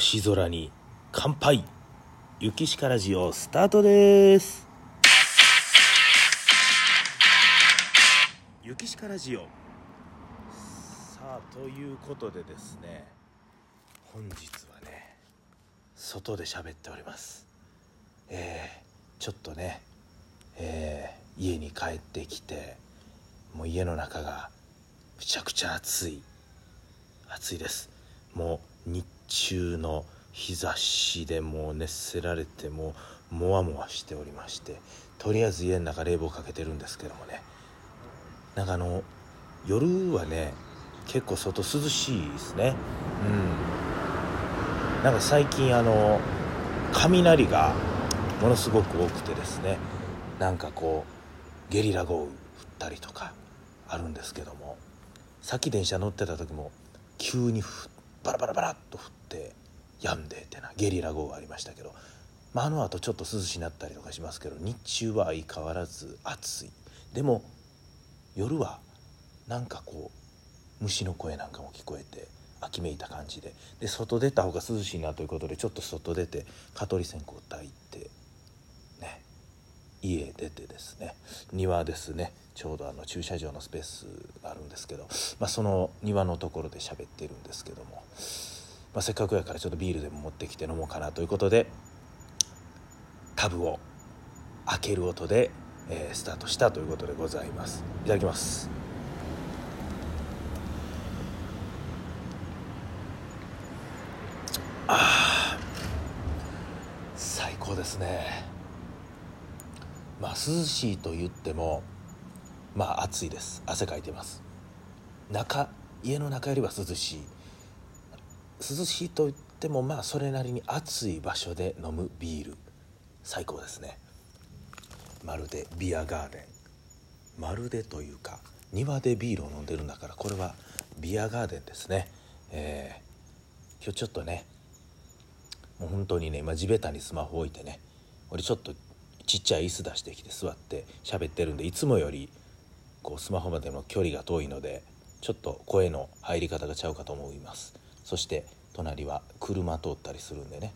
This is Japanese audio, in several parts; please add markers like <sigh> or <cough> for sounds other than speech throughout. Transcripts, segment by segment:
星空に乾杯。雪しかラジオスタートです。雪しかラジオ。さあということでですね。本日はね外で喋っております。えー、ちょっとねえー、家に帰ってきてもう家の中がむちゃくちゃ暑い。暑いです。もう日中の日差しでもう熱せられてもうもわもわしておりましてとりあえず家の中冷房かけてるんですけどもね。なんかあの夜はね結構外涼しいですね。うん。なんか最近あの雷がものすごく多くてですね。なんかこうゲリラ豪雨降ったりとかあるんですけども。さっき電車乗ってた時も急にバラバラバラっと降って止んでってなゲリラ豪雨ありましたけど、まあ、あの後ちょっと涼しになったりとかしますけど日中は相変わらず暑い。でも夜はなんかこう虫の声なんかも聞こえて秋めいた感じで。で外出た方が涼しいなということでちょっと外出て蚊取り線香焚いてね家出てですね庭ですね。ちょうどあの駐車場のスペースがあるんですけど、まあ、その庭のところで喋ってるんですけども、まあ、せっかくやからちょっとビールでも持ってきて飲もうかなということでタブを開ける音で、えー、スタートしたということでございます。いただきます。あ最高ですね。まあ涼しいと言ってもまあ暑いです。汗かいてます。中家の中よりは涼しい。涼しいと言ってもまあそれなりに暑い場所で飲むビール。最高ですね。まるでビアガーデン。まるでというか庭でビールを飲んでるんだからこれはビアガーデンですね。えー、今日ちょっとねもう本当にね今地べたにスマホ置いてね俺ちょっとちっちゃい椅子出してきて座って喋ってるんでいつもよりこうスマホまでの距離が遠いのでちょっと声の入り方がちゃうかと思います。そして隣は車通ったりするんでね。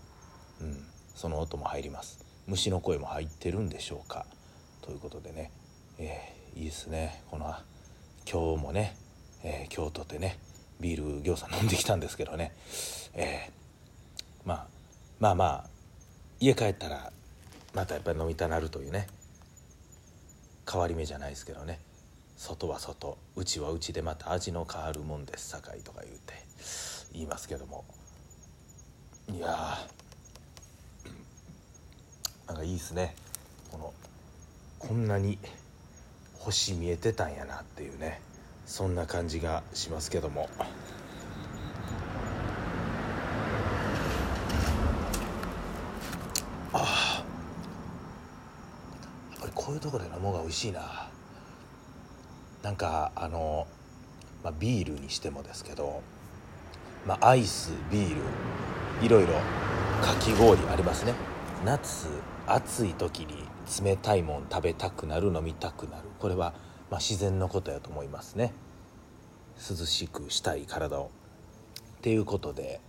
うん。その音も入ります。虫の声も入ってるんでしょうか。ということでね、えー、いいですね。この今日もね、えー、京都でねビールぎょうさん飲んできたんですけどね、えー、まあまあまあ家帰ったらまたやっぱり飲みたなるというね。変わり目じゃないですけどね。外は外。うちはうちでまた味の変わるもんですさかいとか言うて。言いますけども。いやー。なんかいいですね。このこんなに星見えてたんやなっていうね。そんな感じがしますけども。あやっぱりこういうとこで飲もうが美味しいな。なんかあの、まあ、ビールにしてもですけど、まあ、アイスビールいろいろかき氷ありますね。夏暑い時に冷たいもん食べたくなる飲みたくなる。これはまあ自然のことやと思いますね。涼しくしたい体を。っていうことで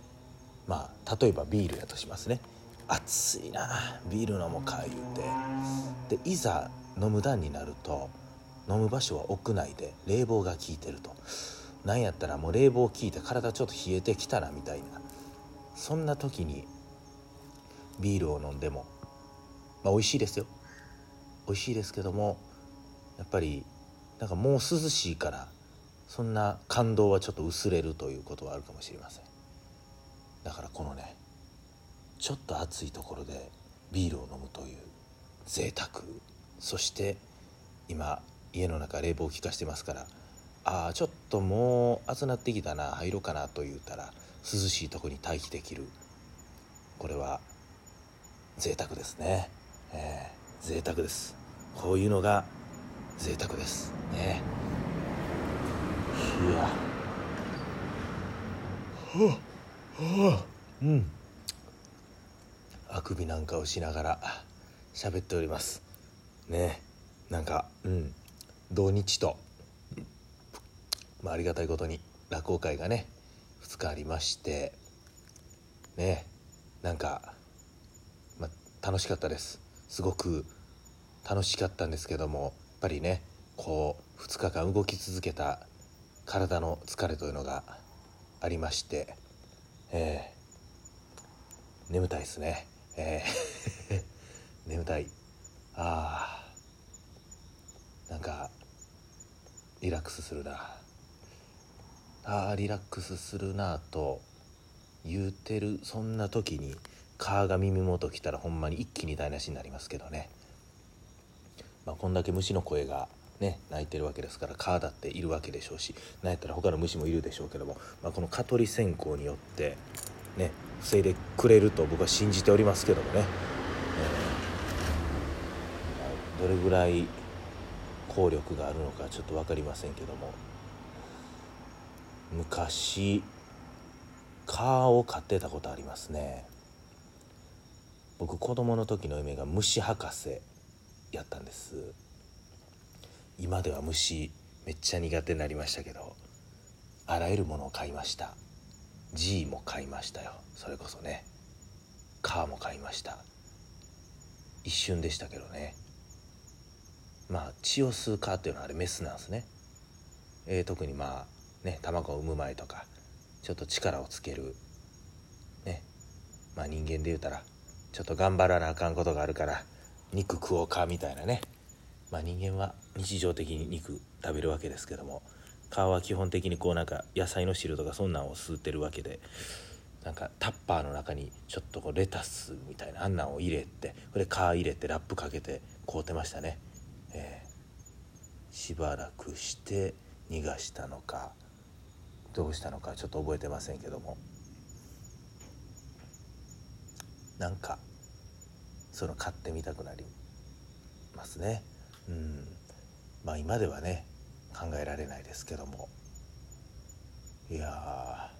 まあ例えばビールやとしますね。暑いなビール飲もうか言うて。でいざ飲む段になると飲む場所は屋内で冷房が効いてると。なんやったらもう冷房効いて体ちょっと冷えてきたなみたいな。そんな時にビールを飲んでもまあ美味しいですよ。美味しいですけどもやっぱりなんかもう涼しいからそんな感動はちょっと薄れるということはあるかもしれません。だからこのねちょっと暑いところでビールを飲むという贅沢。そして今家の中冷房を効かしてますからああちょっともう暑なってきたな入ろうかなと言うたら涼しいとこに待機できる。これは贅沢ですね、えー、贅沢です。こういうのが贅沢です。ね。いや。はあはあうん。あくびなんかをしながら喋っております。ね。なんかうん。土日と、まあ、ありがたいことに落語会がね2日ありましてねなんか、まあ、楽しかったです。すごく楽しかったんですけどもやっぱりねこう2日間動き続けた体の疲れというのがありまして、えー、眠たいですね、えー <laughs> 眠たい。あーなんかリラックスするな。あリラックスするなと言うてるそんな時に蚊が耳元来たらほんまに一気に台無しになりますけどね。まあこんだけ虫の声がね鳴いてるわけですから蚊だっているわけでしょうしなんやったら他の虫もいるでしょうけども、まあ、この蚊取り線香によってね防いでくれると僕は信じておりますけどもね、えー、どれぐらい効力があるのかちょっと分かりませんけども。昔蚊を飼ってたことありますね。僕子供の時の夢が虫博士やったんです。今では虫めっちゃ苦手になりましたけどあらゆるものを買いました。G も買いましたよ。それこそね。カーも買いました。一瞬でしたけどね。まあ血を吸うカーっていうのはあれメスなんですね、えー、特にまあね卵を産む前とかちょっと力をつける。ね。まあ人間で言うたらちょっと頑張らなあかんことがあるから肉食おうかみたいなね。まあ人間は日常的に肉食べるわけですけども皮は基本的にこうなんか野菜の汁とかそんなんを吸ってるわけでなんかタッパーの中にちょっとこうレタスみたいなあんなんを入れてこれ皮入れてラップかけて凍ってましたね、えー、しばらくして逃がしたのか。どうしたのかちょっと覚えてませんけども。なんかその買ってみたくなりますね。うん。まあ今ではね考えられないですけども。いや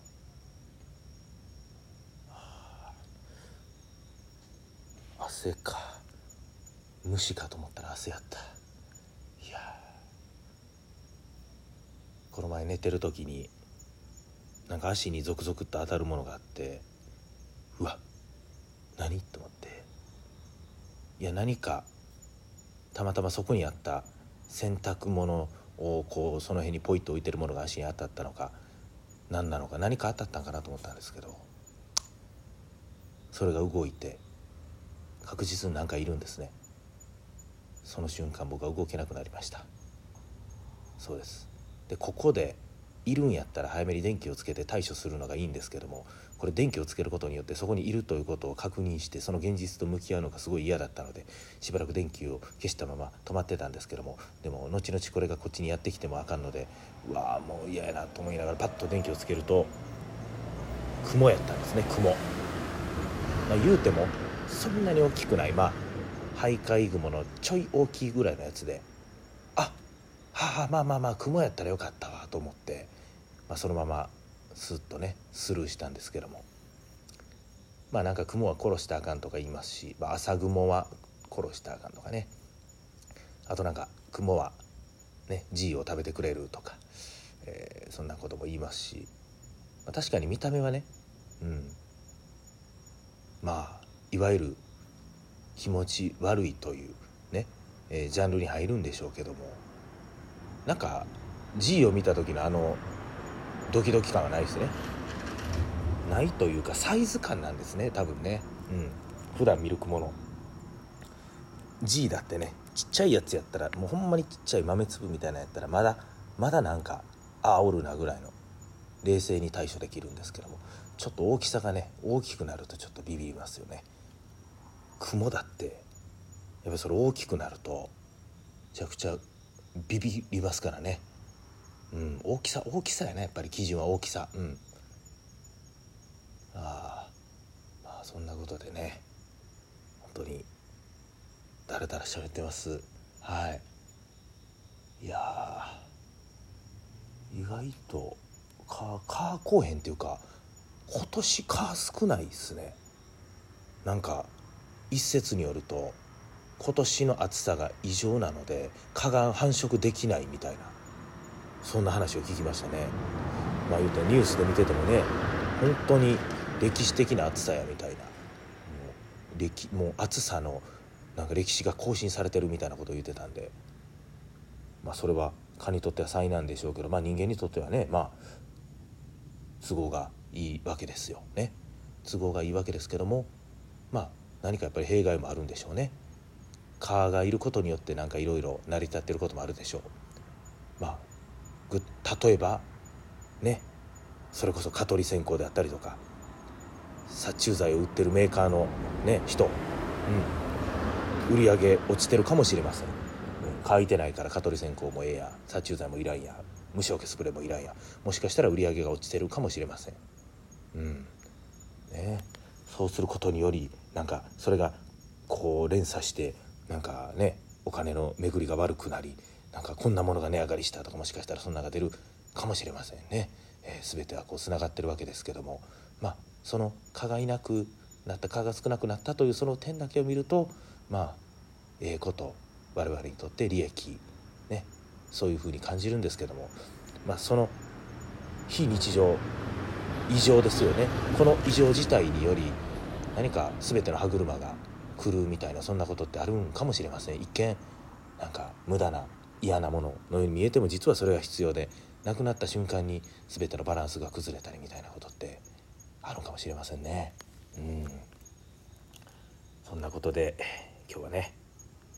汗か。虫かと思ったら汗やった。いやこの前寝てる時になんか足にゾクゾクっと当たるものがあってうわ何？と思って。いや何かたまたまそこにあった洗濯物をこうその辺にポイッと置いてるものが足に当たったのか何なのか何か当たったんかなと思ったんですけどそれが動いて確実に何かいるんですね。その瞬間僕は動けなくなりました。そうです。でここでいるんやったら早めに電気をつけて対処するのがいいんですけどもこれ電気をつけることによってそこにいるということを確認してその現実と向き合うのがすごい嫌だったのでしばらく電気を消したまま止まってたんですけどもでも後々これがこっちにやってきてもあかんのでうわーもう嫌やなと思いながらパッと電気をつけると雲やったんですね雲、まあ、言うてもそんなに大きくないまあ徘徊雲のちょい大きいぐらいのやつであはあまあまあまあ雲やったらよかったわと思ってまあ、そのままスッとねスルーしたんですけども。まあなんか雲は殺したあかんとか言いますし、まあ、朝雲は殺したあかんとかね。あとなんか雲はね G を食べてくれるとか、えー、そんなことも言いますし、まあ、確かに見た目はねうん。まあいわゆる気持ち悪いというね、えー、ジャンルに入るんでしょうけども。なんか G を見た時のあのドキドキ感はないですね。ないというかサイズ感なんですね。多分ね。うん。普段見るもの。G だってね。ちっちゃいやつやったらもうほんまにちっちゃい豆粒みたいなやったらまだまだなんかあおるなぐらいの冷静に対処できるんですけども。ちょっと大きさがね大きくなるとちょっとビビりますよね。雲だってやっぱそれ大きくなるとめちゃくちゃビビりますからね。うん、大きさ大きさやねやっぱり基準は大きさ。うん。ああまあそんなことでね本当にだらだら喋ってます。はい。いや意外とカーこうへんっていうか今年カー少ないっすね。なんか一説によると今年の暑さが異常なので蚊が繁殖できないみたいな。そんな話を聞きましたね。まあ言うとニュースで見ててもね本当に歴史的な暑さやみたいな。もう歴もう暑さのなんか歴史が更新されてるみたいなことを言ってたんで。まあそれは蚊にとっては災難でしょうけど、まあ、人間にとってはねまあ都合がいいわけですよね。都合がいいわけですけどもまあ何かやっぱり弊害もあるんでしょうね。蚊がいることによってなんかいろいろ成り立ってることもあるでしょう。まあ例えばねそれこそ蚊取り線香であったりとか殺虫剤を売ってるメーカーのね人、うん、売り上げ落ちてるかもしれません、うん、乾いてないから蚊取り線香もええや。殺虫剤もいらんや。虫除けスプレーもいらんや。もしかしたら売り上げが落ちてるかもしれません。うん。ね。そうすることによりなんかそれがこう連鎖してなんかねお金の巡りが悪くなりなんかこんなものが値上がりしたとかもしかしたらそんなが出るかもしれませんね、えー、全てはこうつながってるわけですけども。まあその蚊がいなくなった蚊が少なくなったというその点だけを見るとまあええこと我々にとって利益ねそういうふうに感じるんですけども。まあその非日常異常ですよね。この異常自体により何か全ての歯車が狂うみたいなそんなことってあるんかもしれません。一見なんか無駄な嫌なもののように見えても実はそれが必要でなくなった瞬間に全てのバランスが崩れたりみたいなことってあるかもしれませんね。うん。そんなことで今日はね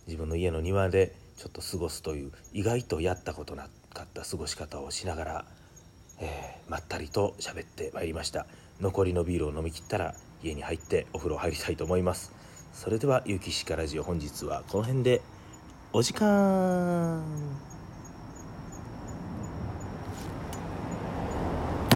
自分の家の庭でちょっと過ごすという意外とやったことなかった過ごし方をしながら、えー、まったりと喋ってまいりました。残りのビールを飲み切ったら家に入ってお風呂入りたいと思います。それではゆきしかラジオ本日はこの辺で。お時間。